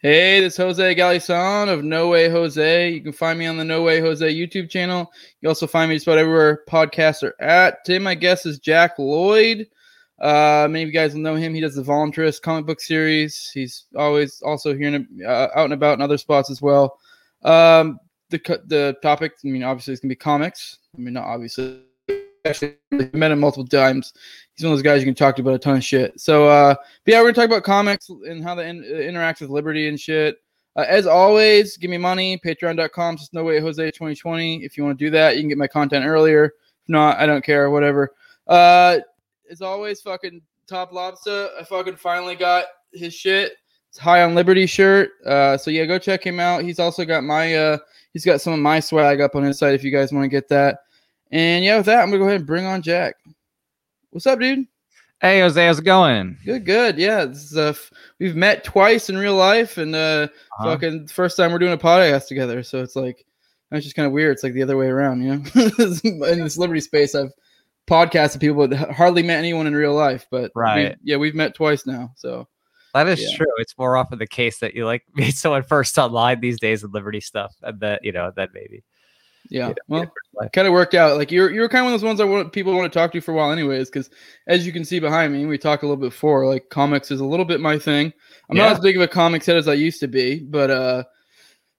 Hey, this is Jose Galison of No Way Jose. You can find me on the No Way Jose YouTube channel. You also find me just about everywhere podcasts are at. Today, my guest is Jack Lloyd. Uh, many of you guys will know him. He does the Voluntarist comic book series. He's always also here uh, out and about in other spots as well. Um, the the topic, I mean, obviously, it's gonna be comics. I mean, not obviously. Actually, met him multiple times he's one of those guys you can talk to about a ton of shit. So, uh, but yeah, we're gonna talk about comics and how they in, interact with Liberty and shit. Uh, as always, give me money. Patreon.com. Just no way Jose 2020. If you want to do that, you can get my content earlier. If not, I don't care. Whatever. Uh, as always, fucking Top Lobster. I fucking finally got his shit. It's High on Liberty shirt. Uh, so yeah, go check him out. He's also got my uh, he's got some of my swag up on his site if you guys want to get that. And yeah, with that, I'm gonna go ahead and bring on Jack. What's up, dude? Hey, Jose, how's it going? Good, good. Yeah, this is, uh, we've met twice in real life, and uh, uh-huh. fucking first time we're doing a podcast together. So it's like, it's just kind of weird. It's like the other way around, you know. in this Liberty space, I've podcasted people, but hardly met anyone in real life. But right, we, yeah, we've met twice now. So that is yeah. true. It's more often the case that you like meet someone first online these days with Liberty stuff, and that you know that maybe. Yeah, well, kind of worked out. Like you're you're kind of one of those ones I want people want to talk to for a while, anyways. Because as you can see behind me, we talked a little bit before. Like comics is a little bit my thing. I'm yeah. not as big of a comics head as I used to be, but uh,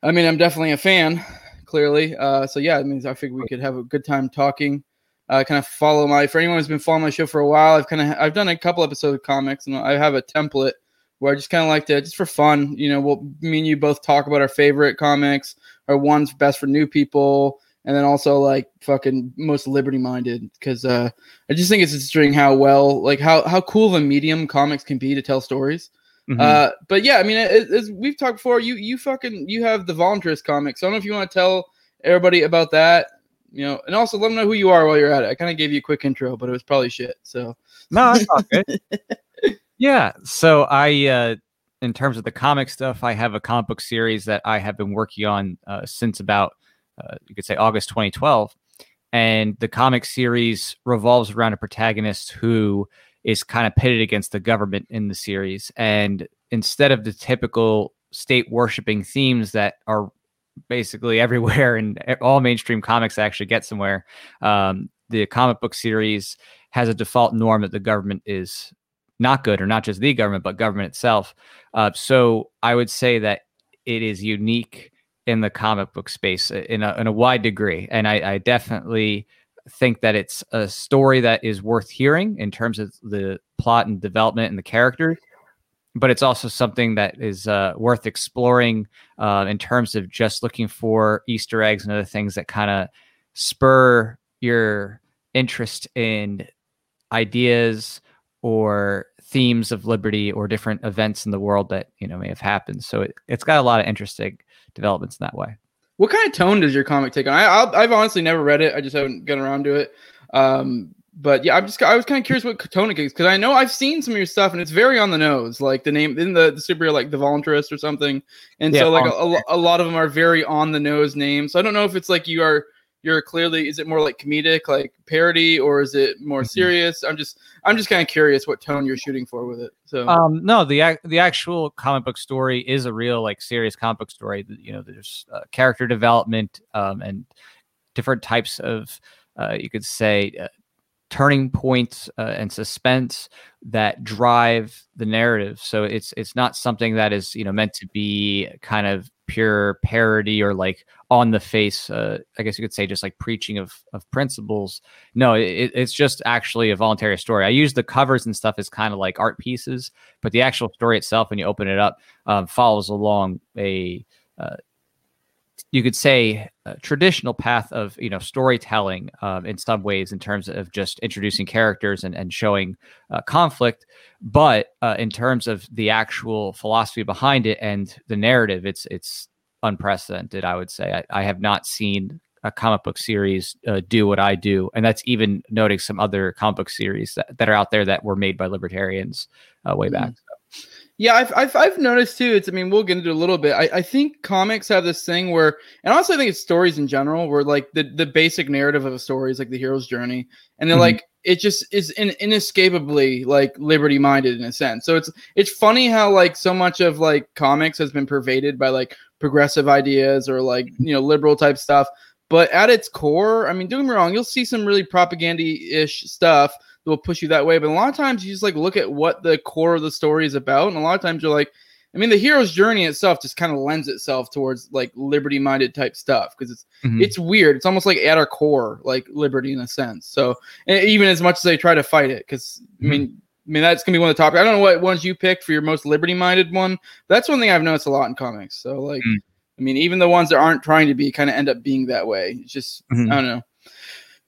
I mean, I'm definitely a fan. Clearly, uh, so yeah, it means I figured we could have a good time talking. Uh, kind of follow my for anyone who's been following my show for a while. I've kind of I've done a couple episodes of comics, and I have a template where I just kind of like to just for fun. You know, we'll me and you both talk about our favorite comics, our ones best for new people and then also like fucking most liberty minded because uh, I just think it's interesting how well like how how cool of a medium comics can be to tell stories. Mm-hmm. Uh, but yeah, I mean, as we've talked before, you you fucking you have the voluntarist comics. So I don't know if you want to tell everybody about that, you know, and also let them know who you are while you're at it. I kind of gave you a quick intro, but it was probably shit. So no, that's all good. yeah, so I. uh in terms of the comic stuff, I have a comic book series that I have been working on uh, since about uh, you could say August 2012. And the comic series revolves around a protagonist who is kind of pitted against the government in the series. And instead of the typical state worshiping themes that are basically everywhere and all mainstream comics actually get somewhere, um, the comic book series has a default norm that the government is not good, or not just the government, but government itself. Uh, so I would say that it is unique in the comic book space uh, in a, in a wide degree. And I, I definitely think that it's a story that is worth hearing in terms of the plot and development and the characters. But it's also something that is uh, worth exploring uh, in terms of just looking for Easter eggs and other things that kind of spur your interest in ideas or themes of liberty or different events in the world that you know may have happened. So it, it's got a lot of interesting developments in that way. What kind of tone does your comic take on? I, have honestly never read it. I just haven't gotten around to it. Um, but yeah, I'm just I was kind of curious what tone it is because I know I've seen some of your stuff and it's very on the nose. Like the name in the, the superhero, like the voluntarist or something. And yeah, so like a, a, lot of them are very on the nose names. So I don't know if it's like you are you're clearly is it more like comedic like parody or is it more mm-hmm. serious? I'm just i'm just kind of curious what tone you're shooting for with it so. Um no the the actual comic book story is a real like serious comic book story. You know there's uh, character development um and different types of uh, you could say uh, turning points uh, and suspense that drive the narrative. So it's it's not something that is you know meant to be kind of pure parody or like on the face uh, i guess you could say just like preaching of of principles. No it, it's just actually a voluntary story. I use the covers and stuff as kind of like art pieces but the actual story itself when you open it up um, follows along a uh, you could say traditional path of you know storytelling um, in some ways in terms of just introducing characters and, and showing uh, conflict. But uh, in terms of the actual philosophy behind it and the narrative it's it's unprecedented i would say. I, I have not seen a comic book series uh, do what i do and that's even noting some other comic book series that, that are out there that were made by libertarians uh, way back mm. Yeah, I've, I've, I've noticed too. It's I mean we'll get into a little bit. I, I think comics have this thing where, and also I think it's stories in general, where like the the basic narrative of a story is like the hero's journey, and they're mm-hmm. like it just is in, inescapably like liberty minded in a sense. So it's it's funny how like so much of like comics has been pervaded by like progressive ideas or like you know liberal type stuff. But at its core, I mean, don't get me wrong, you'll see some really propaganda ish stuff will push you that way. But a lot of times you just like look at what the core of the story is about, and a lot of times you're like, I mean, the hero's journey itself just kind of lends itself towards like liberty minded type stuff because it's mm-hmm. it's weird. It's almost like at our core, like liberty in a sense. So even as much as they try to fight it, because mm-hmm. I mean, I mean that's gonna be one of the topics. I don't know what ones you picked for your most liberty minded one. that's one thing I've noticed a lot in comics. So like, mm-hmm. I mean, even the ones that aren't trying to be kind of end up being that way. It's just mm-hmm. I don't know.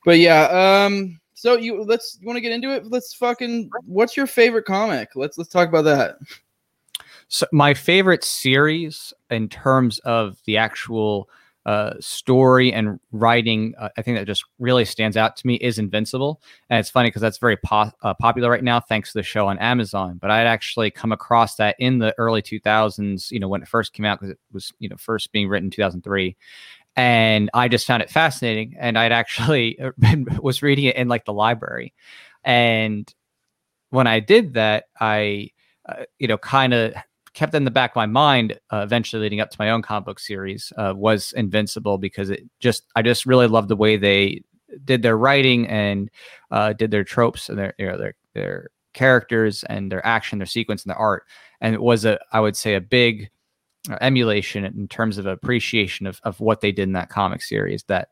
But yeah, um, so you let's you want to get into it? Let's fucking. What's your favorite comic? Let's let's talk about that. So my favorite series in terms of the actual uh, story and writing, uh, I think that just really stands out to me is Invincible. And it's funny because that's very po- uh, popular right now, thanks to the show on Amazon. But I'd actually come across that in the early 2000s, you know, when it first came out, because it was, you know, first being written in 2003. And I just found it fascinating. And I'd actually been, was reading it in like the library. And when I did that, I, uh, you know, kind of kept in the back of my mind uh, eventually leading up to my own comic book series uh, was invincible because it just i just really loved the way they did their writing and uh, did their tropes and their you know, their their characters and their action their sequence and their art and it was a i would say a big emulation in terms of appreciation of, of what they did in that comic series that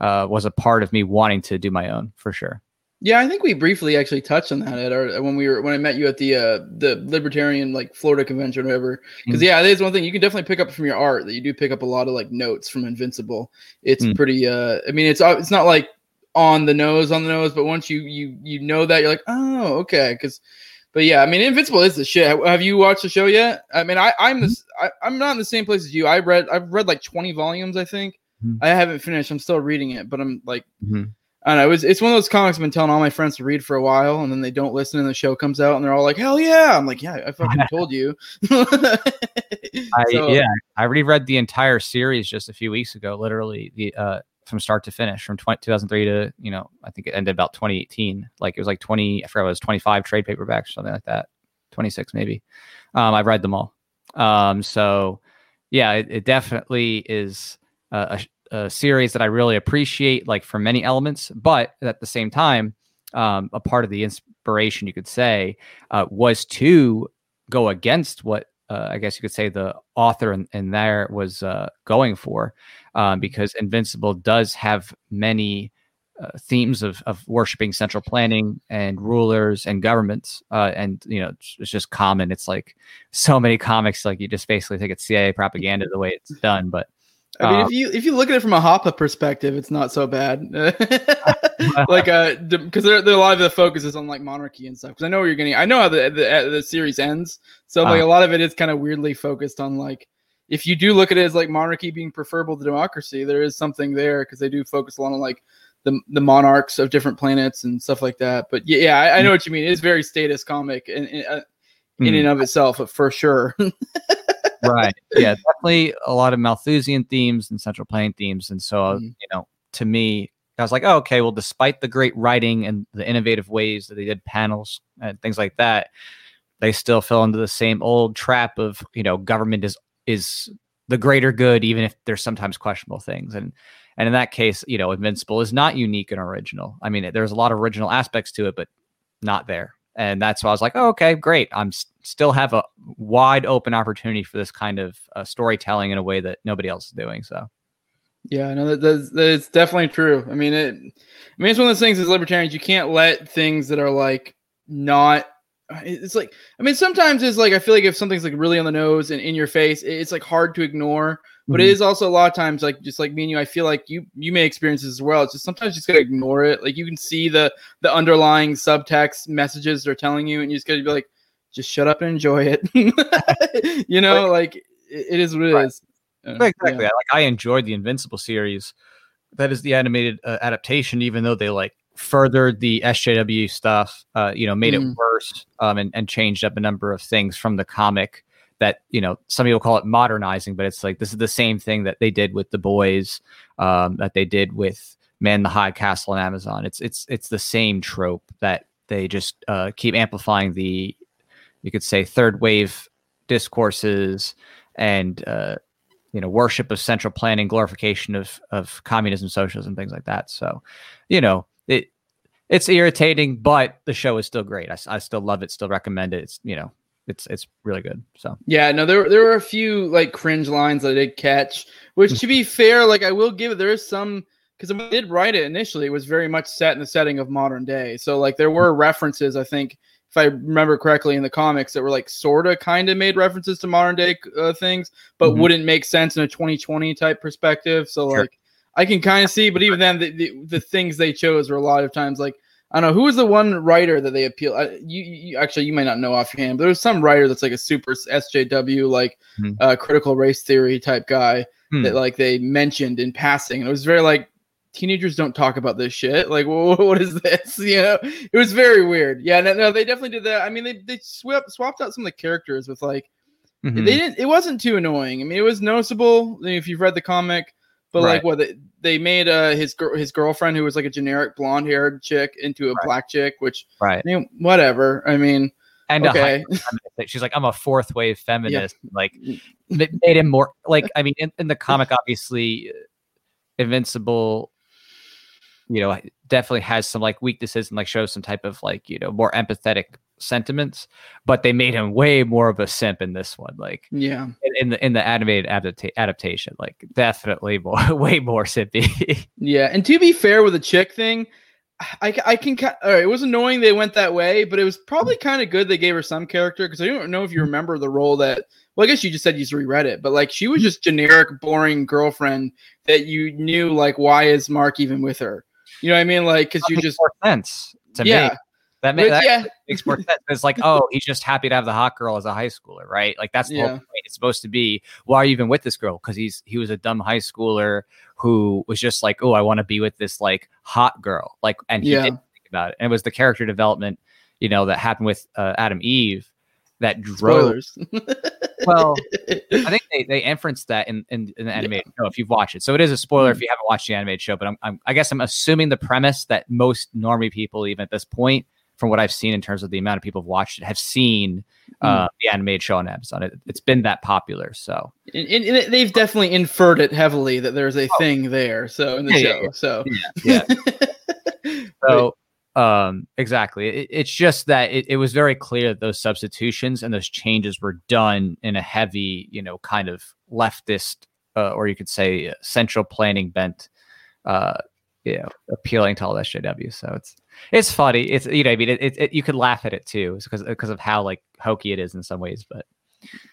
uh, was a part of me wanting to do my own for sure yeah, I think we briefly actually touched on that at our when we were when I met you at the uh the libertarian like Florida convention or whatever. Because mm. yeah, that is one thing you can definitely pick up from your art that you do pick up a lot of like notes from Invincible. It's mm. pretty uh I mean it's uh, it's not like on the nose on the nose, but once you you you know that you're like oh okay because. But yeah, I mean, Invincible is the shit. Have you watched the show yet? I mean, I, I'm this. I, I'm not in the same place as you. I read. I've read like 20 volumes. I think. Mm-hmm. I haven't finished. I'm still reading it, but I'm like, mm-hmm. I don't know. It was, it's one of those comics I've been telling all my friends to read for a while, and then they don't listen, and the show comes out, and they're all like, "Hell yeah!" I'm like, "Yeah, I fucking told you." I, yeah, I reread the entire series just a few weeks ago, literally the uh, from start to finish, from 20, 2003 to you know, I think it ended about 2018. Like it was like 20, I forgot it was 25 trade paperbacks, something like that, 26 maybe. Um, I've read them all. Um, so yeah, it, it definitely is a, a series that I really appreciate, like for many elements, but at the same time, um, a part of the inspiration, you could say, uh, was to go against what uh, I guess you could say the author in, in there was uh, going for, um, because Invincible does have many uh, themes of, of worshiping central planning and rulers and governments. Uh, and, you know, it's, it's, just common. It's like so many comics, like you just basically think it's CIA propaganda the way it's done. But I mean, um, if you if you look at it from a Hoppe perspective, it's not so bad. like, uh, because a lot of the focus is on like monarchy and stuff. Because I know where you're getting. I know how the the, the series ends, so like uh, a lot of it is kind of weirdly focused on like if you do look at it as like monarchy being preferable to democracy, there is something there because they do focus a lot on like the the monarchs of different planets and stuff like that. But yeah, yeah I, I know what you mean. It is very statist comic in in, uh, in mm. and of itself, for sure right. Yeah, definitely a lot of Malthusian themes and Central Planning themes. And so, mm-hmm. you know, to me, I was like, oh, okay, well, despite the great writing and the innovative ways that they did panels and things like that, they still fell into the same old trap of, you know, government is is the greater good, even if there's sometimes questionable things. And and in that case, you know, Invincible is not unique and original. I mean, there's a lot of original aspects to it, but not there and that's why I was like, oh, okay, great. I'm still have a wide open opportunity for this kind of uh, storytelling in a way that nobody else is doing. So, yeah, no, that, that's, that's definitely true. I mean, it. I mean, it's one of those things as libertarians, you can't let things that are like not. It's like, I mean, sometimes it's like I feel like if something's like really on the nose and in your face, it's like hard to ignore but mm-hmm. it is also a lot of times like just like me and you i feel like you you may experience this as well it's just sometimes you just gotta ignore it like you can see the the underlying subtext messages they're telling you and you just gotta be like just shut up and enjoy it you know like it, it is what it right. is. Uh, exactly yeah. like i enjoyed the invincible series that is the animated uh, adaptation even though they like furthered the sjw stuff uh you know made mm. it worse um and, and changed up a number of things from the comic that you know some people call it modernizing but it's like this is the same thing that they did with the boys um, that they did with man the high castle on Amazon. It's it's it's the same trope that they just uh, keep amplifying the you could say third wave discourses and uh, you know worship of central planning, glorification of of communism, socialism, things like that. So, you know, it it's irritating, but the show is still great. I, I still love it, still recommend it. It's you know, it's it's really good. So yeah, no, there there were a few like cringe lines that I did catch, which to be fair, like I will give it, there is some because I did write it initially, it was very much set in the setting of modern day. So like there were references, I think, if I remember correctly, in the comics that were like sorta kind of made references to modern day uh, things, but mm-hmm. wouldn't make sense in a 2020 type perspective. So sure. like I can kind of see, but even then, the, the, the things they chose were a lot of times like I don't know who was the one writer that they appeal. Uh, you, you, actually you might not know offhand, but there's some writer that's like a super SJW like mm-hmm. uh, critical race theory type guy mm-hmm. that like they mentioned in passing. And it was very like teenagers don't talk about this shit. Like, well, what is this? You know, it was very weird. Yeah, no, no, they definitely did that. I mean, they they swapped swapped out some of the characters with like mm-hmm. they didn't. It wasn't too annoying. I mean, it was noticeable if you've read the comic. But right. like what they, they made uh his girl his girlfriend who was like a generic blonde haired chick into a right. black chick, which right, I mean, whatever. I mean, and okay. she's like, I'm a fourth wave feminist. Yeah. Like, made him more like. I mean, in, in the comic, obviously, Invincible you know definitely has some like weaknesses and like shows some type of like you know more empathetic sentiments but they made him way more of a simp in this one like yeah in, in the in the animated adapta- adaptation like definitely more way more simpy yeah and to be fair with the chick thing I, I can all right, it was annoying they went that way, but it was probably mm. kind of good they gave her some character because I don't know if you mm. remember the role that well, I guess you just said you just reread it, but like she was mm. just generic, boring girlfriend that you knew like why is Mark even with her? You know what I mean? Like, because you just more sense to yeah. me. That, ma- that yeah. makes more sense. It's like, oh, he's just happy to have the hot girl as a high schooler, right? Like that's the yeah. whole point. It's supposed to be, why are you even with this girl? Because he's he was a dumb high schooler who was just like, oh, I want to be with this like hot girl, like, and he yeah. didn't think about it. And it was the character development, you know, that happened with uh, Atom Eve that drove. well, I think they, they inference that in, in, in the animated yeah. show if you've watched it. So it is a spoiler if you haven't watched the animated show. But I'm, I'm, i guess I'm assuming the premise that most normie people, even at this point, from what I've seen in terms of the amount of people who've watched it, have seen uh, mm. the animated show on Amazon. It, has been that popular. So and, and, they've definitely inferred it heavily that there's a oh. thing there. So in the yeah, show, yeah, so yeah. so um, exactly. It, it's just that it, it was very clear that those substitutions and those changes were done in a heavy, you know, kind of leftist, uh, or you could say uh, central planning bent, uh, you know, appealing to all SJW. So it's it's funny. It's you know, I mean, it, it, it you could laugh at it too, because because of how like hokey it is in some ways, but.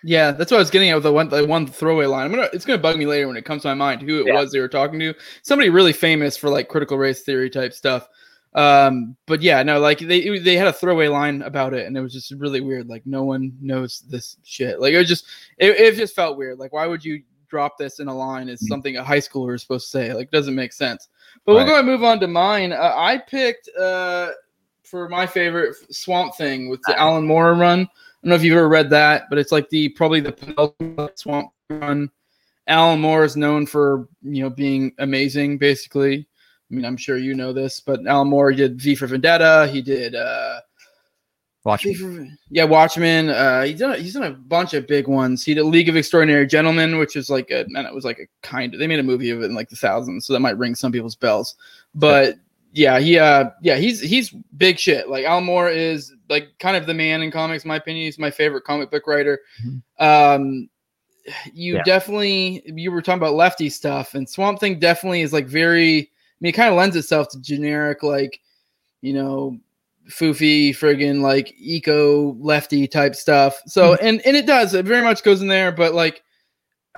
Yeah, that's what I was getting at with the one the one throwaway line. I'm gonna it's gonna bug me later when it comes to my mind who it yeah. was they were talking to. Somebody really famous for like critical race theory type stuff. Um, but yeah, no, like they they had a throwaway line about it, and it was just really weird. Like no one knows this shit. Like it was just it, it just felt weird. Like why would you drop this in a line as mm. something a high schooler is supposed to say? Like doesn't make sense. But right. we're going to move on to mine. Uh, I picked uh for my favorite Swamp Thing with the Alan Moore run. I don't know if you've ever read that, but it's like the probably the penultimate Swamp run. Alan Moore is known for you know being amazing, basically. I mean, I'm sure you know this, but Alan Moore did V for Vendetta. He did uh, Watchmen. Yeah, Watchmen. Uh, he's done a, he's done a bunch of big ones. He did League of Extraordinary Gentlemen, which is like a man, it was like a kind of they made a movie of it in like the thousands, so that might ring some people's bells. But yeah, he uh yeah he's he's big shit. Like Al Moore is like kind of the man in comics, in my opinion. He's my favorite comic book writer. Mm-hmm. Um, you yeah. definitely you were talking about lefty stuff, and Swamp Thing definitely is like very I mean, it kind of lends itself to generic, like, you know, foofy, friggin' like eco lefty type stuff. So, mm-hmm. and and it does, it very much goes in there, but like,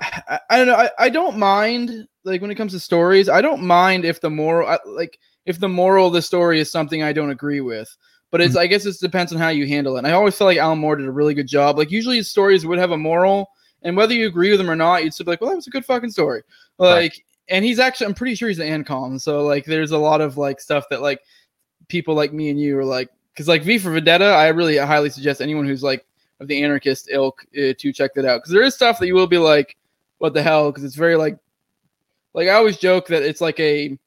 I, I don't know, I, I don't mind like when it comes to stories, I don't mind if the moral, like, if the moral of the story is something I don't agree with. But it's, mm-hmm. I guess it depends on how you handle it. And I always feel like Alan Moore did a really good job. Like, usually his stories would have a moral, and whether you agree with them or not, you'd still be like, well, that was a good fucking story. Like, right and he's actually I'm pretty sure he's an ANCOM. So like there's a lot of like stuff that like people like me and you are like because like V for Vendetta, I really highly suggest anyone who's like of the anarchist ilk uh, to check that out because there is stuff that you will be like, what the hell? Because it's very like like I always joke that it's like a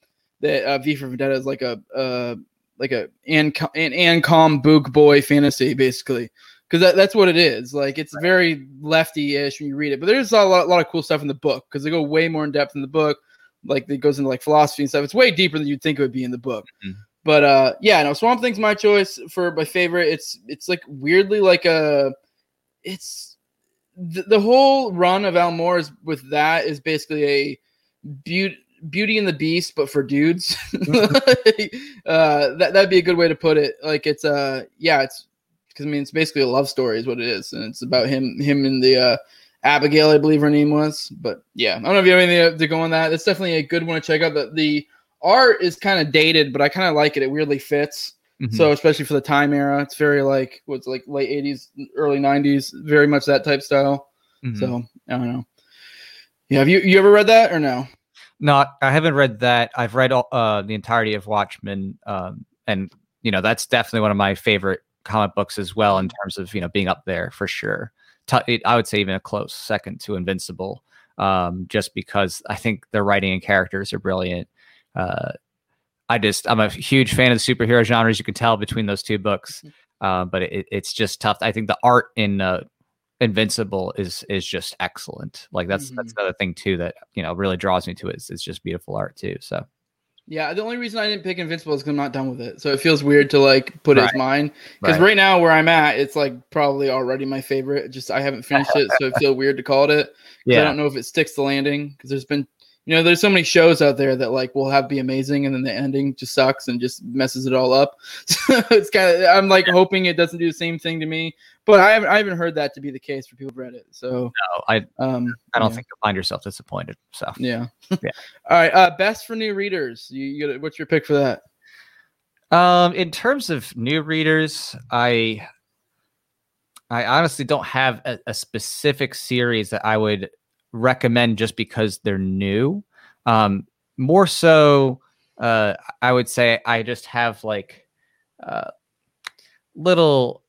that uh, V for Vendetta is like a uh, like a an an Ancom book boy fantasy basically because that, that's what it is. Like it's right. very lefty-ish when you read it, but there's a lot, a lot of cool stuff in the book because they go way more in depth in the book. Like it goes into like philosophy and stuff. It's way deeper than you'd think it would be in the book. Mm-hmm. But uh, yeah, no, Swamp Thing's my choice for my favorite. It's it's like weirdly like a, it's the, the whole run of Alan Moore is with that is basically a beauty Beauty and the Beast, but for dudes. uh, that that'd be a good way to put it. Like it's uh yeah, it's because I mean it's basically a love story is what it is, and it's about him him and the uh, Abigail, I believe her name was. But yeah, I don't know if you have anything to go on that. It's definitely a good one to check out. The the art is kind of dated, but I kind of like it. It weirdly fits. Mm-hmm. So especially for the time era, it's very like what's like late '80s, early '90s, very much that type style. Mm-hmm. So I don't know. Yeah, have you you ever read that or no? Not, I haven't read that. I've read all, uh, the entirety of Watchmen, um, and you know that's definitely one of my favorite comic books as well in terms of you know being up there for sure. T- I would say even a close second to Invincible, um, just because I think the writing and characters are brilliant. Uh, I just I'm a huge fan of the superhero genres. You can tell between those two books, mm-hmm. uh, but it, it's just tough. I think the art in uh, Invincible is is just excellent. Like that's mm-hmm. that's another thing too that you know really draws me to it. It's, it's just beautiful art too. So yeah, the only reason I didn't pick Invincible is because I'm not done with it. So it feels weird to like put right. it as mine. Because right. right. now where I'm at, it's like probably already my favorite. Just I haven't finished it, so it feels weird to call it it. Yeah. I don't know if it sticks the landing because there's been you know, there's so many shows out there that like will have be amazing, and then the ending just sucks and just messes it all up. So it's kind of I'm like hoping it doesn't do the same thing to me, but I haven't I haven't heard that to be the case for people who've read it. So no, I um I don't yeah. think you'll find yourself disappointed. So yeah, yeah. all right, uh, best for new readers. You, you what's your pick for that? Um, in terms of new readers, I I honestly don't have a, a specific series that I would recommend just because they're new. Um, more so, uh, I would say I just have like uh, little,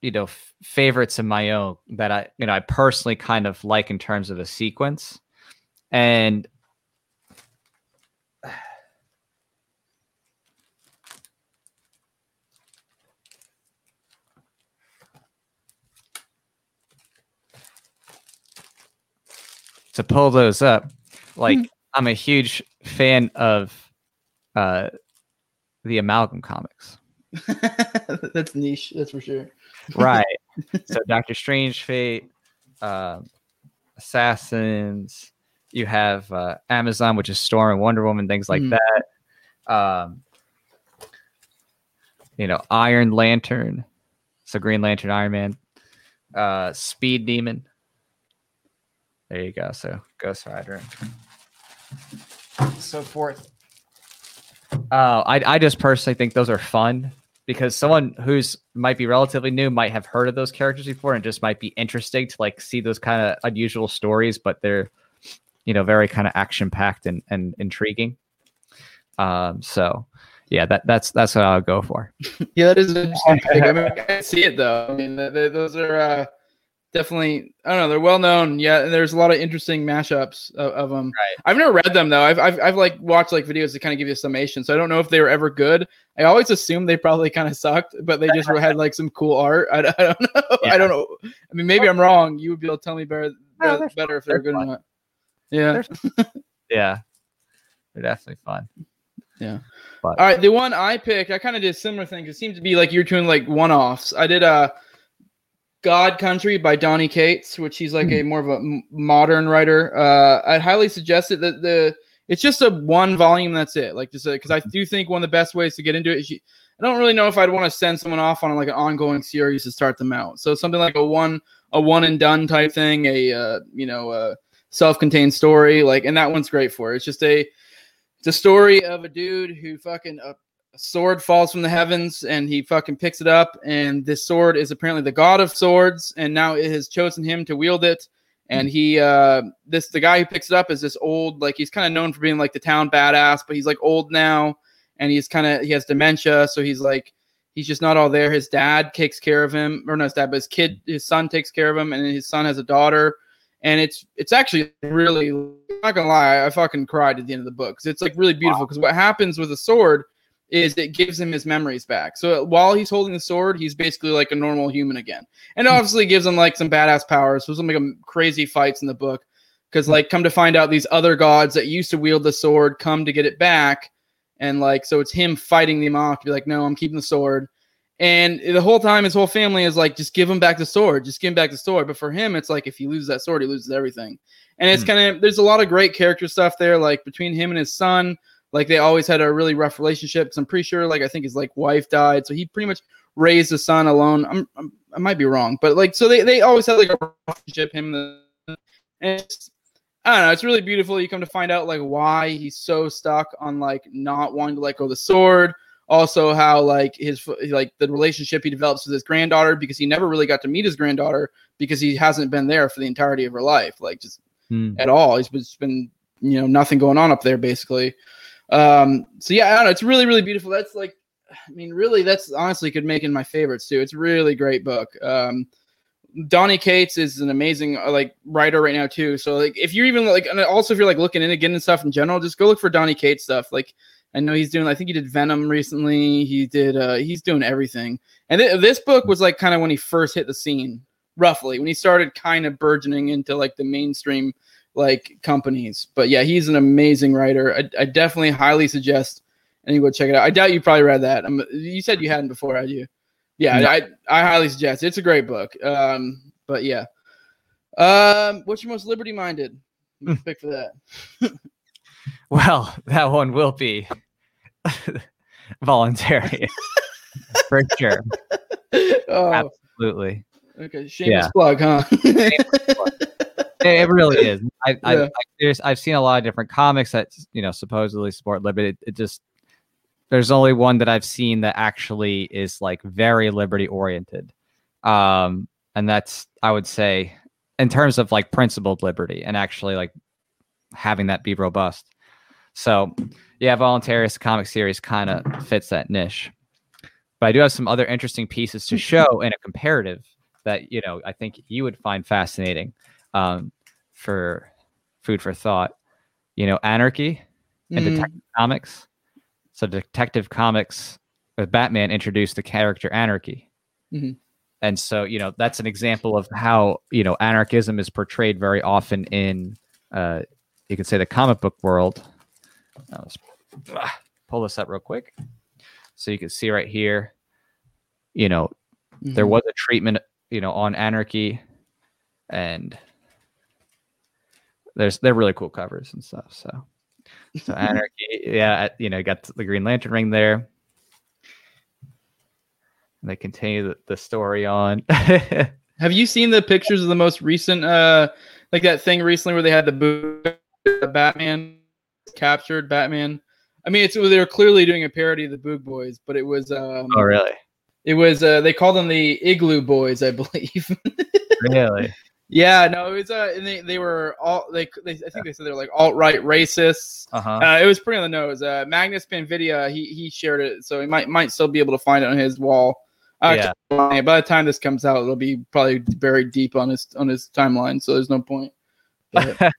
you know, f- favorites of my own that I, you know, I personally kind of like in terms of a sequence. And to pull those up, like mm. I'm a huge fan of uh the amalgam comics. that's niche, that's for sure. right. So Doctor Strange Fate, uh, Assassins, you have uh, Amazon, which is Storm and Wonder Woman, things like mm. that. Um, you know, Iron Lantern, so Green Lantern, Iron Man, uh, Speed Demon, there you go. So Ghost Rider, so forth. Uh, I I just personally think those are fun because someone who's might be relatively new might have heard of those characters before and just might be interesting to like see those kind of unusual stories, but they're you know very kind of action packed and, and intriguing. Um, so yeah, that that's that's what I'll go for. yeah, that is interesting. I mean, I can see it though. I mean, those are uh, definitely I don't know they're well known. Yeah, and there's a lot of interesting mashups of, of them. Right. I've never read them though. I've, I've I've like watched like videos to kind of give you a summation. So I don't know if they were ever good. I always assumed they probably kind of sucked, but they just had like some cool art. I, I don't know. Yeah. I don't know. I mean, maybe I'm wrong. You would be able to tell me better no, better if they're, they're good fun. or not. Yeah. yeah. They're definitely fun. Yeah. But. All right. The one I picked, I kind of did a similar thing. It seemed to be like you're doing like one offs. I did a. Uh, God Country by Donny Cates, which he's like mm. a more of a modern writer. Uh, I'd highly suggest it. That the it's just a one volume. That's it. Like just because I do think one of the best ways to get into it is you, I don't really know if I'd want to send someone off on like an ongoing series to start them out. So something like a one a one and done type thing, a uh, you know a self-contained story like, and that one's great for it. It's just a it's a story of a dude who fucking uh, sword falls from the heavens and he fucking picks it up and this sword is apparently the god of swords and now it has chosen him to wield it and he uh this the guy who picks it up is this old like he's kind of known for being like the town badass but he's like old now and he's kind of he has dementia so he's like he's just not all there his dad takes care of him or not his dad but his kid his son takes care of him and his son has a daughter and it's it's actually really I'm not gonna lie, I fucking cried at the end of the book 'cause it's like really beautiful. Because what happens with a sword is it gives him his memories back. So while he's holding the sword, he's basically like a normal human again, and obviously gives him like some badass powers. So some like um, crazy fights in the book. Because like come to find out, these other gods that used to wield the sword come to get it back, and like so it's him fighting them off to be like, no, I'm keeping the sword. And the whole time, his whole family is like, just give him back the sword, just give him back the sword. But for him, it's like if he loses that sword, he loses everything. And it's Hmm. kind of there's a lot of great character stuff there, like between him and his son. Like they always had a really rough relationship. Cause I'm pretty sure, like I think his like wife died, so he pretty much raised the son alone. I'm, I'm I might be wrong, but like so they they always had like a relationship. Him and the and it's, I don't know. It's really beautiful. You come to find out like why he's so stuck on like not wanting to let go of the sword. Also, how like his like the relationship he develops with his granddaughter because he never really got to meet his granddaughter because he hasn't been there for the entirety of her life, like just Hmm. at all. He's it's been you know nothing going on up there basically. Um, so yeah, I don't know. It's really really beautiful. That's like, I mean, really, that's honestly could make in my favorites too. It's really great book. Um, Donny Cates is an amazing uh, like writer right now too. So like if you're even like and also if you're like looking in again and stuff in general, just go look for Donny Cates stuff. Like I know he's doing I think he did Venom recently. He did uh he's doing everything. And th- this book was like kind of when he first hit the scene, roughly, when he started kind of burgeoning into like the mainstream like companies. But yeah, he's an amazing writer. I, I definitely highly suggest anyone go check it out. I doubt you probably read that. Um you said you hadn't before, had you? Yeah, No. I, I highly suggest. It's a great book. Um, but yeah. Um, what's your most liberty minded? Pick for that. Well, that one will be voluntary for sure. oh, Absolutely. okay. Shameless Yeah. plug, huh? It, it really is. I, I, Yeah. I there's, I've seen a lot of different comics that you know supposedly support liberty. It, it just there's only one that I've seen that actually is like very liberty oriented, um, and that's I would say in terms of like principled liberty and actually like having that be robust. So yeah, Voluntarist comic series kind of fits that niche. But I do have some other interesting pieces to show in a comparative that you know I think you would find fascinating um, for food for thought. You know, Anarchy and Mm, Detective Comics. So Detective Comics with Batman introduced the character Anarchy. Mhm. And so, you know, that's an example of how, you know, anarchism is portrayed very often in uh you could say the comic book world. Ah, pull this up real quick. So you can see right here, you know, there mhm. was a treatment, you know, on anarchy and there's they're really cool covers and stuff. So so anarchy, yeah, you know, got the Green Lantern ring there. And they continue the, the story on. Have you seen the pictures of the most recent, uh, like that thing recently where they had the, the Batman captured Batman? I mean, it's they were clearly doing a parody of the Boog Boys, but it was um, oh, really? it was uh, they called them the Igloo Boys, I believe. Really? Yeah, no, it was uh, and they they were all they, they I think they said they're like alt right racists. Uh huh. Uh, it was pretty on the nose. Uh, Magnus Panvidia, he he shared it, so he might might still be able to find it on his wall. Uh, Yeah. By the time this comes out, it'll be probably buried deep on his on his timeline, so there's no point. That'd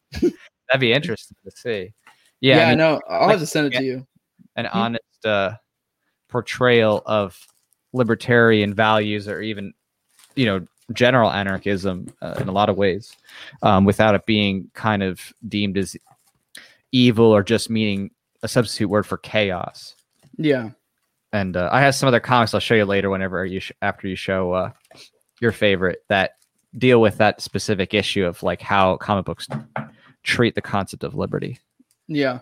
be interesting to see. yeah, Yeah, I mean, no, I'll like, have to send it to you. an Hmm. honest uh, portrayal of libertarian values or even you know general anarchism uh, in a lot of ways um, without it being kind of deemed as evil or just meaning a substitute word for chaos Yeah, and uh, i have some other comics i'll show you later whenever you sh- after you show uh, your favorite that deal with that specific issue of like how comic books treat the concept of liberty yeah.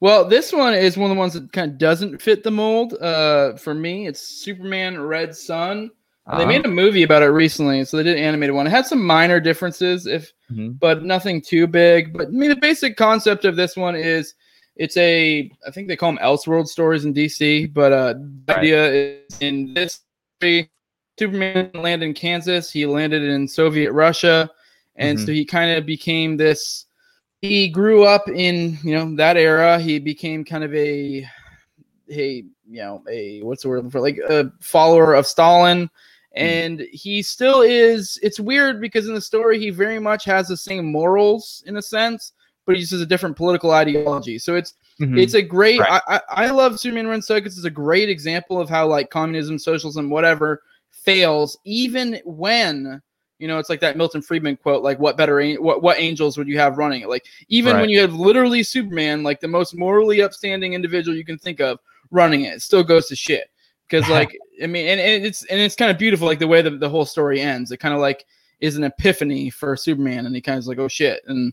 Well, this one is one of the ones that kind of doesn't fit the mold. Uh, for me, it's Superman Red Sun. They made a movie about it recently, so they did an animated one. It had some minor differences, if mhm. but nothing too big. But I mean, the basic concept of this one is it's a I think they call them Elseworld stories in DC, but uh, the Right. idea is in this story, Superman landed in Kansas. He landed in Soviet Russia, and Mhm. so he kind of became this. He grew up in you know that era. He became kind of a a you know a what's the word for like a follower of Stalin and he still is. It's weird because in the story he very much has the same morals in a sense, but he uses a different political ideology. So it's mm-hmm. it's a great. Right. I, I, I love Superman Red Sun. is a great example of how like communism, socialism, whatever fails, even when you know it's like that Milton Friedman quote, like what better what what angels would you have running it? Like even right. when you have literally Superman, like the most morally upstanding individual you can think of running it, it still goes to shit because like I mean, and, and, it's and it's kind of beautiful, like the way that the whole story ends. It kind of like is an epiphany for Superman, and he kind of like, oh shit, and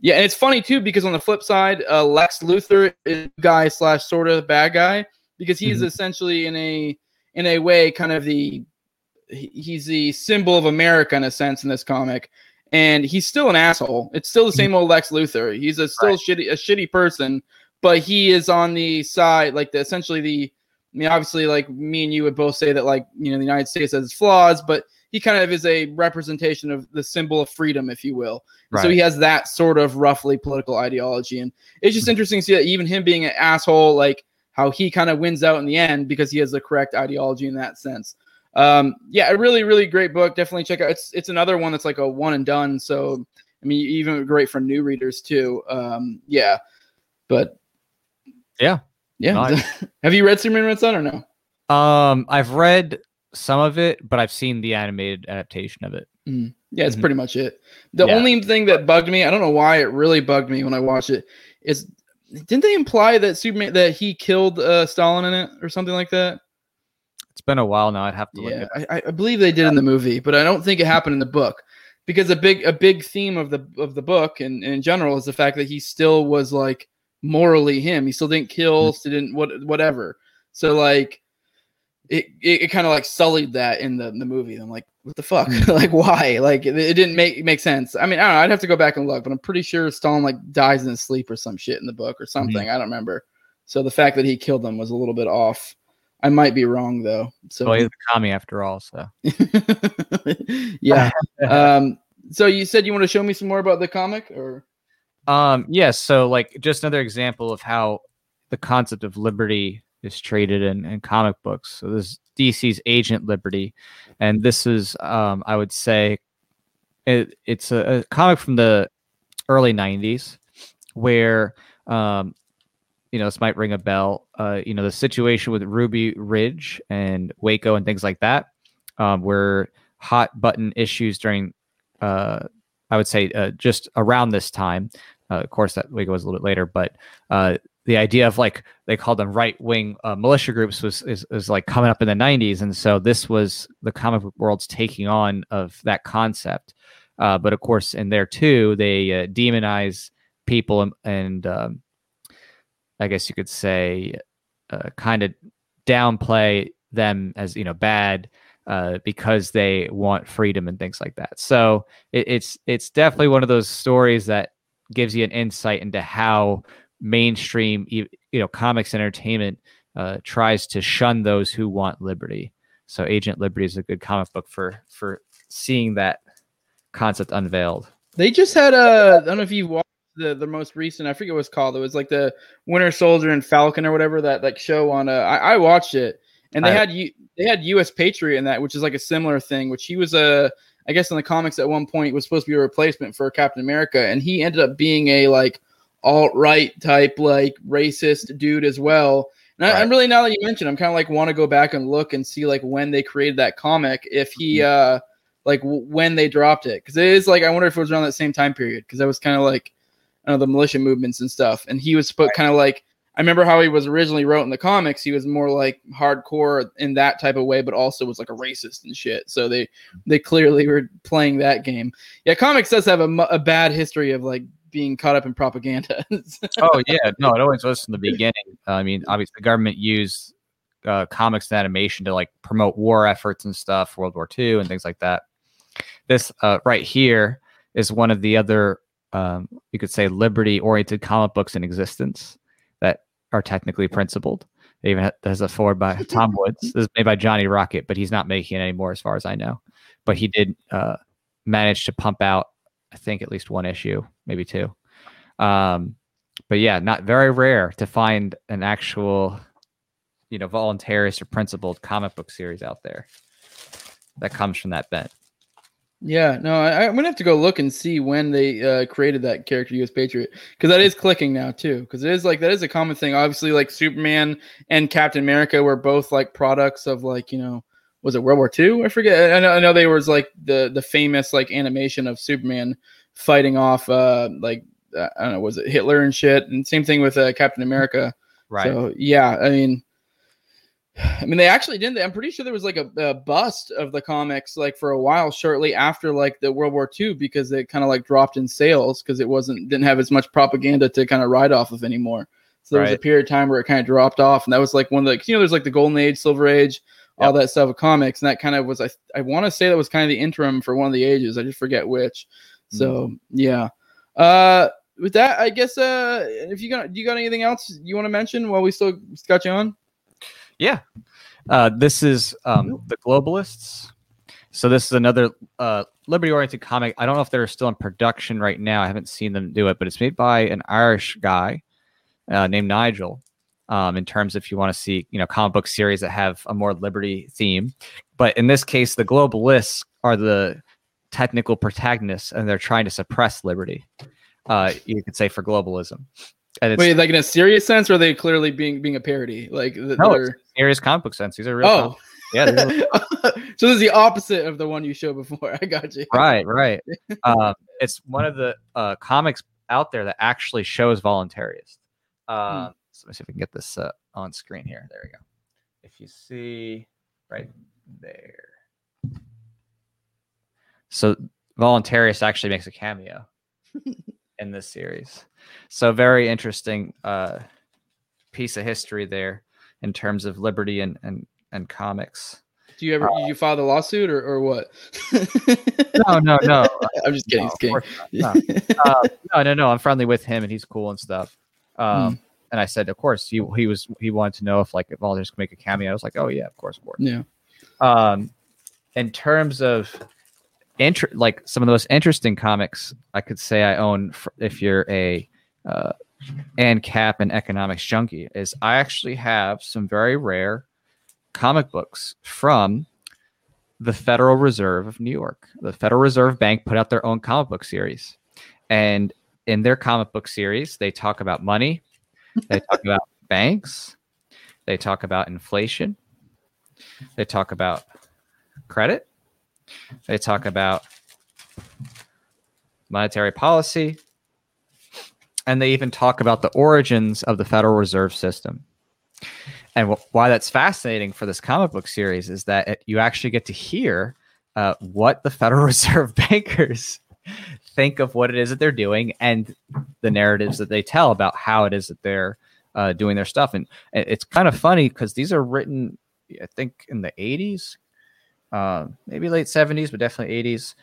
yeah, and it's funny too because on the flip side, uh, Lex Luthor is guy slash sort of bad guy because he's mm-hmm. essentially in a in a way kind of the he's the symbol of America in a sense in this comic, and he's still an asshole. It's still the same mm-hmm. old Lex Luthor. He's a still right. shitty a shitty person, but he is on the side like the essentially the. I mean, obviously, like me and you would both say that like you know the United States has its flaws, but he kind of is a representation of the symbol of freedom, if you will. Right. So he has that sort of roughly political ideology, and it's just mm-hmm. interesting to see that even him being an asshole, like how he kind of wins out in the end because he has the correct ideology in that sense. Um, yeah, a really, really great book. Definitely check out. It's it's another one that's like a one and done. So I mean, even great for new readers too. Um, yeah, but yeah, yeah. Nice. Have you read Superman Red Sun or no? Um, I've read some of it, but I've seen the animated adaptation of it. Mm. Yeah, it's mm-hmm. pretty much it. The yeah. only thing that bugged me, I don't know why it really bugged me when I watched it, is didn't they imply that Superman that he killed uh, Stalin in it or something like that? It's been a while now. I'd have to. Look. Yeah, I, I, believe they did in the movie, but I don't think it happened in the book because a big a big theme of the of the book and, and in general is the fact that he still was like morally him. He still didn't kill, mm-hmm. still didn't what whatever. So like it, it, it kind of like sullied that in the, in the movie. I'm like, what the fuck? Hmm. like, why? Like, it, it, didn't make make sense. I mean, I don't know. I'd have to go back and look, but I'm pretty sure Stalin like dies in his sleep or some shit in the book or hmm. something. Mm-hmm. I don't remember. So the fact that he killed them was a little bit off. I might be wrong though. So well, he's a commie after all. So yeah. um. So you said you want to show me some more about the comic, or? Um. Yes. So like, just another example of how the concept of liberty is traded in, in comic books. So this is DC's Agent Liberty, and this is, um, I would say, it, it's a, a, comic from the early '90s where, um, you know, this might ring a bell. Uh, you know, the situation with Ruby Ridge and Waco and things like that um, were hot button issues during, uh, I would say, uh, just around this time. Uh, of course, that Waco was a little bit later, but uh, the idea of like they called them right wing uh, militia groups was is, is like coming up in the 90s and so this was the comic book world's taking on of that concept. Uh, but of course in there too they uh, demonize people and, and um, i guess you could say uh, kind of downplay them as you know bad uh, because they want freedom and things like that. So it, it's it's definitely one of those stories that gives you an insight into how mainstream, you know, comics entertainment uh, tries to shun those who want liberty. So Agent Liberty is a good comic book for for seeing that concept unveiled. They just had a I don't know if you watched the the most recent I forget what it's called. It was like the Winter Soldier and Falcon or whatever that like show on. Uh, I, I watched it and they I, had you they had U.S. Patriot in that, which is like a similar thing. Which he was a I guess in the comics at one point was supposed to be a replacement for Captain America, and he ended up being a like alt right type, like racist dude as well. And right. I, am really now that you mentioned, I'm kind of like want to go back and look and see like when they created that comic, if he mm-hmm. uh like w- when they dropped it, because it is like I wonder if it was around that same time period, because that was kind of like know the militia movements and stuff, and he was right. kind of like I remember how he was originally wrote in the comics. He was more like hardcore in that type of way, but also was like a racist and shit. So they they clearly were playing that game. Yeah, comics does have a, a bad history of like being caught up in propaganda. oh yeah, no, it always was from the beginning. I mean, obviously, the government used uh, comics and animation to like promote war efforts and stuff, World War II and things like that. This uh, right here is one of the other, um, you could say, liberty-oriented comic books in existence are technically principled. It even has a forward by Tom Woods. This is made by Johnny Rocket, but he's not making it anymore, as far as I know. But he did uh, manage to pump out I think at least one issue, maybe two. Um, but yeah, not very rare to find an actual, you know, voluntarist or principled comic book series out there. that comes from that bent. Yeah, no, I, am gonna have to go look and see when they uh, created that character, U.S. Patriot, because that is clicking now too. Because it is like that is a common thing. Obviously, like Superman and Captain America were both like products of like you know was it World War II? I forget. I know, I know they was like the the famous like animation of Superman fighting off uh like uh, I don't know was it Hitler and shit, and same thing with uh, Captain America. Right. So yeah, I mean I mean, they actually didn't. I'm pretty sure there was like a, a, bust of the comics like for a while shortly after like the World War II because it kind of like dropped in sales because it wasn't didn't have as much propaganda to kind of ride off of anymore. So there right. was a period of time where it kind of dropped off, and that was like one of the you know there's like the Golden Age, Silver Age, yep. all that stuff of comics, and that kind of was I I want to say that was kind of the interim for one of the ages. I just forget which. So mm. yeah. Uh, with that, I guess uh, if you got do you got anything else you want to mention while we still got you on? Yeah. Uh, this is um, The Globalists. So this is another uh, liberty-oriented comic. I don't know if they're still in production right now. I haven't seen them do it, but it's made by an Irish guy uh, named Nigel. Um, in terms of if you want to see, you know, comic book series that have a more liberty theme, but in this case, the globalists are the technical protagonists, and they're trying to suppress liberty. Uh, you could say for globalism. And Wait, like in a serious sense, or are they clearly being being a parody? Like no, serious comic book sense. These are real. Oh, yeah. so this is the opposite of the one you showed before. I got you. Right, right. um, it's one of the uh, comics out there that actually shows voluntarist. Um, hmm. So let me see if we can get this uh, on screen here. There we go. If you see right there. So voluntarist actually makes a cameo in this series. So very interesting uh, piece of history there in terms of liberty and and, and comics. Do you ever uh, you file the lawsuit or, or what? no, no, no. I'm just kidding. No, kidding. No. Uh, no, no, no. I'm friendly with him and he's cool and stuff. Um, hmm. And I said, of course, he he was he wanted to know if like if volunteers could make a cameo. I was like, oh yeah, of course, of course. Yeah. Um, in terms of inter- like some of the most interesting comics I could say I own for, if you're a uh, ANCAP and economics junkie is I actually have some very rare comic books from the Federal Reserve of New York. The Federal Reserve Bank put out their own comic book series. And in their comic book series, they talk about money, they talk about banks, they talk about inflation, they talk about credit, they talk about monetary policy, and they even talk about the origins of the Federal Reserve System. And wh- why that's fascinating for this comic book series is that it, you actually get to hear uh, what the Federal Reserve bankers think of what it is that they're doing and the narratives that they tell about how it is that they're uh, doing their stuff. And it's kind of funny because these are written, I think, in the 80s, uh, maybe late 70s, but definitely 80s.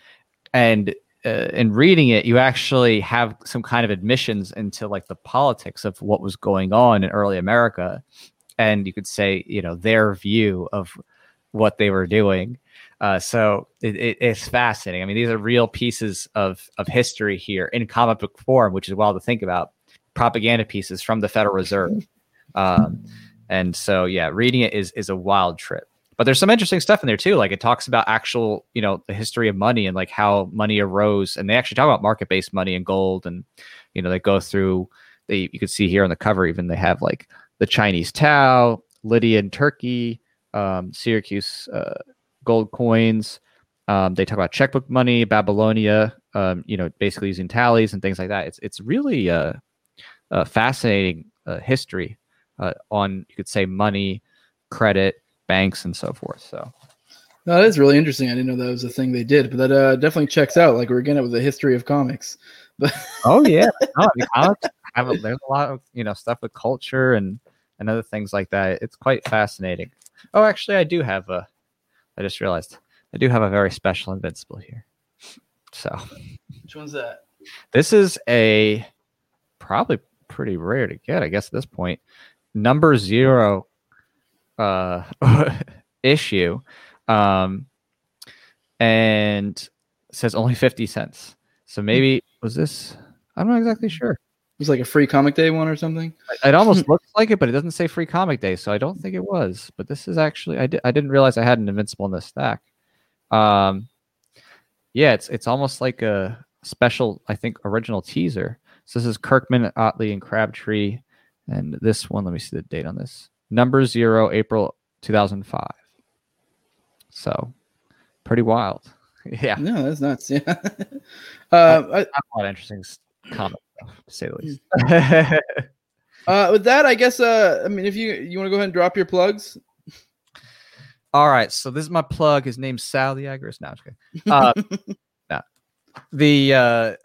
And uh, in reading it, you actually have some kind of admissions into like the politics of what was going on in early America, and you could say, you know, their view of what they were doing. Uh, so it, it, it's fascinating. I mean, these are real pieces of of history here in comic book form, which is wild to think about. Propaganda pieces from the Federal Reserve, um, and so yeah, reading it is is a wild trip but there's some interesting stuff in there too like it talks about actual you know the history of money and like how money arose and they actually talk about market-based money and gold and you know they go through they you can see here on the cover even they have like the chinese tao lydian turkey um, syracuse uh, gold coins. Um, they talk about checkbook money babylonia um, you know basically using tallies and things like that. It's it's really uh, a fascinating uh, history uh, on you could say money credit banks and so forth. So no, that is really interesting. I didn't know that was a thing they did, but that uh, definitely checks out. Like we're getting it with the history of comics. But oh yeah, no, comics have a, there's a lot of you know stuff with culture and and other things like that. It's quite fascinating. Oh, actually, I do have a. I just realized I do have a very special Invincible here. So, which one's that? This is a probably pretty rare to get, I guess, at this point. Number zero uh, issue, um, and says only fifty cents. So maybe was this? I'm not exactly sure. It was like a free comic day one or something. It almost looks like it, but it doesn't say free comic day, so I don't think it was. But this is actually I, di- I didn't realize I had an invincible in this stack. Um, yeah, it's it's almost like a special, I think, original teaser. So this is Kirkman, Ottley, and Crabtree, and this one. Let me see the date on this. Number zero, April two thousand five. So, pretty wild. Yeah, No, that's nuts. Yeah. uh, I- a lot of interesting stuff to say the least. uh, with that, I guess. Uh, I mean, if you you want to go ahead and drop your plugs. All right, so this is my plug. His name's Sal the Agorist. No, I'm just kidding. Uh, no. The uh,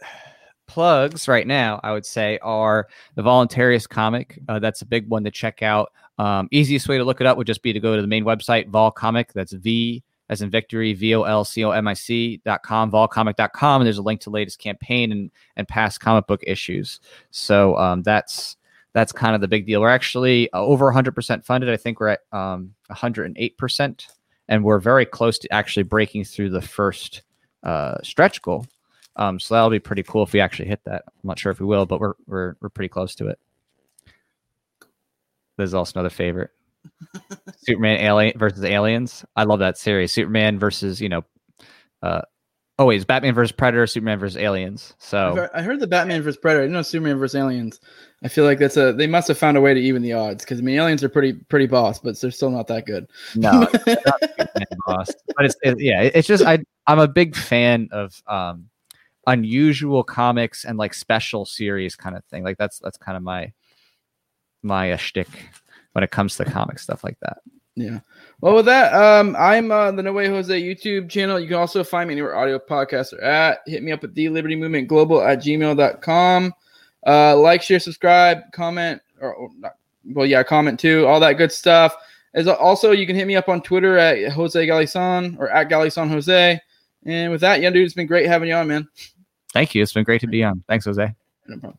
plugs right now, I would say, are the Voluntarist comic. Uh, that's a big one to check out. Um, easiest way to look it up would just be to go to the main website, Vol Comic. That's V as in victory, V O L C O M I C dot com, volcomic.com. And there's a link to latest campaign and, and past comic book issues. So um, that's that's kind of the big deal. We're actually uh, over 100% funded. I think we're at um, 108%, and we're very close to actually breaking through the first uh, stretch goal. Um, so that'll be pretty cool if we actually hit that. I'm not sure if we will, but we're we're we're pretty close to it. There's also another favorite. Superman alien versus aliens. I love that series. Superman versus, you know, uh oh wait, it's Batman versus Predator, Superman versus aliens. So heard- I heard the Batman versus Predator. I didn't know Superman versus Aliens. I feel like that's a. They must have found a way to even the odds because I mean, aliens are pretty pretty boss, but they're still not that good. no, it's not boss. But it's it, yeah, it's just I I'm a big fan of um unusual comics and like special series kind of thing. Like that's that's kind of my my uh, shtick when it comes to comic stuff like that. Yeah. Well, with that, um, I'm uh, the No Way Jose YouTube channel. You can also find me anywhere audio podcasts are at. Hit me up at the Liberty Movement Global at gmail.com. Uh, like, share, subscribe, comment, or, or not, well, yeah, comment too, all that good stuff. As also, you can hit me up on Twitter at Jose Galison or at Galison Jose. And with that, yeah, dude, it's been great having you on, man. Thank you. It's been great to be on. Thanks, Jose. No problem.